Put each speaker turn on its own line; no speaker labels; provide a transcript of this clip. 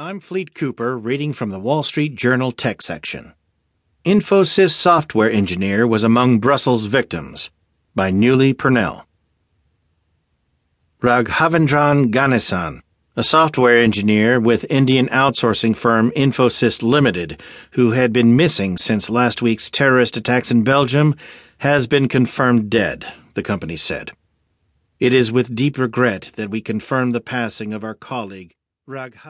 I'm Fleet Cooper, reading from the Wall Street Journal Tech section. Infosys software engineer was among Brussels victims by Newley Purnell. Raghavendran Ganesan, a software engineer with Indian outsourcing firm Infosys Limited, who had been missing since last week's terrorist attacks in Belgium, has been confirmed dead, the company said. It is with deep regret that we confirm the passing of our colleague, Raghav.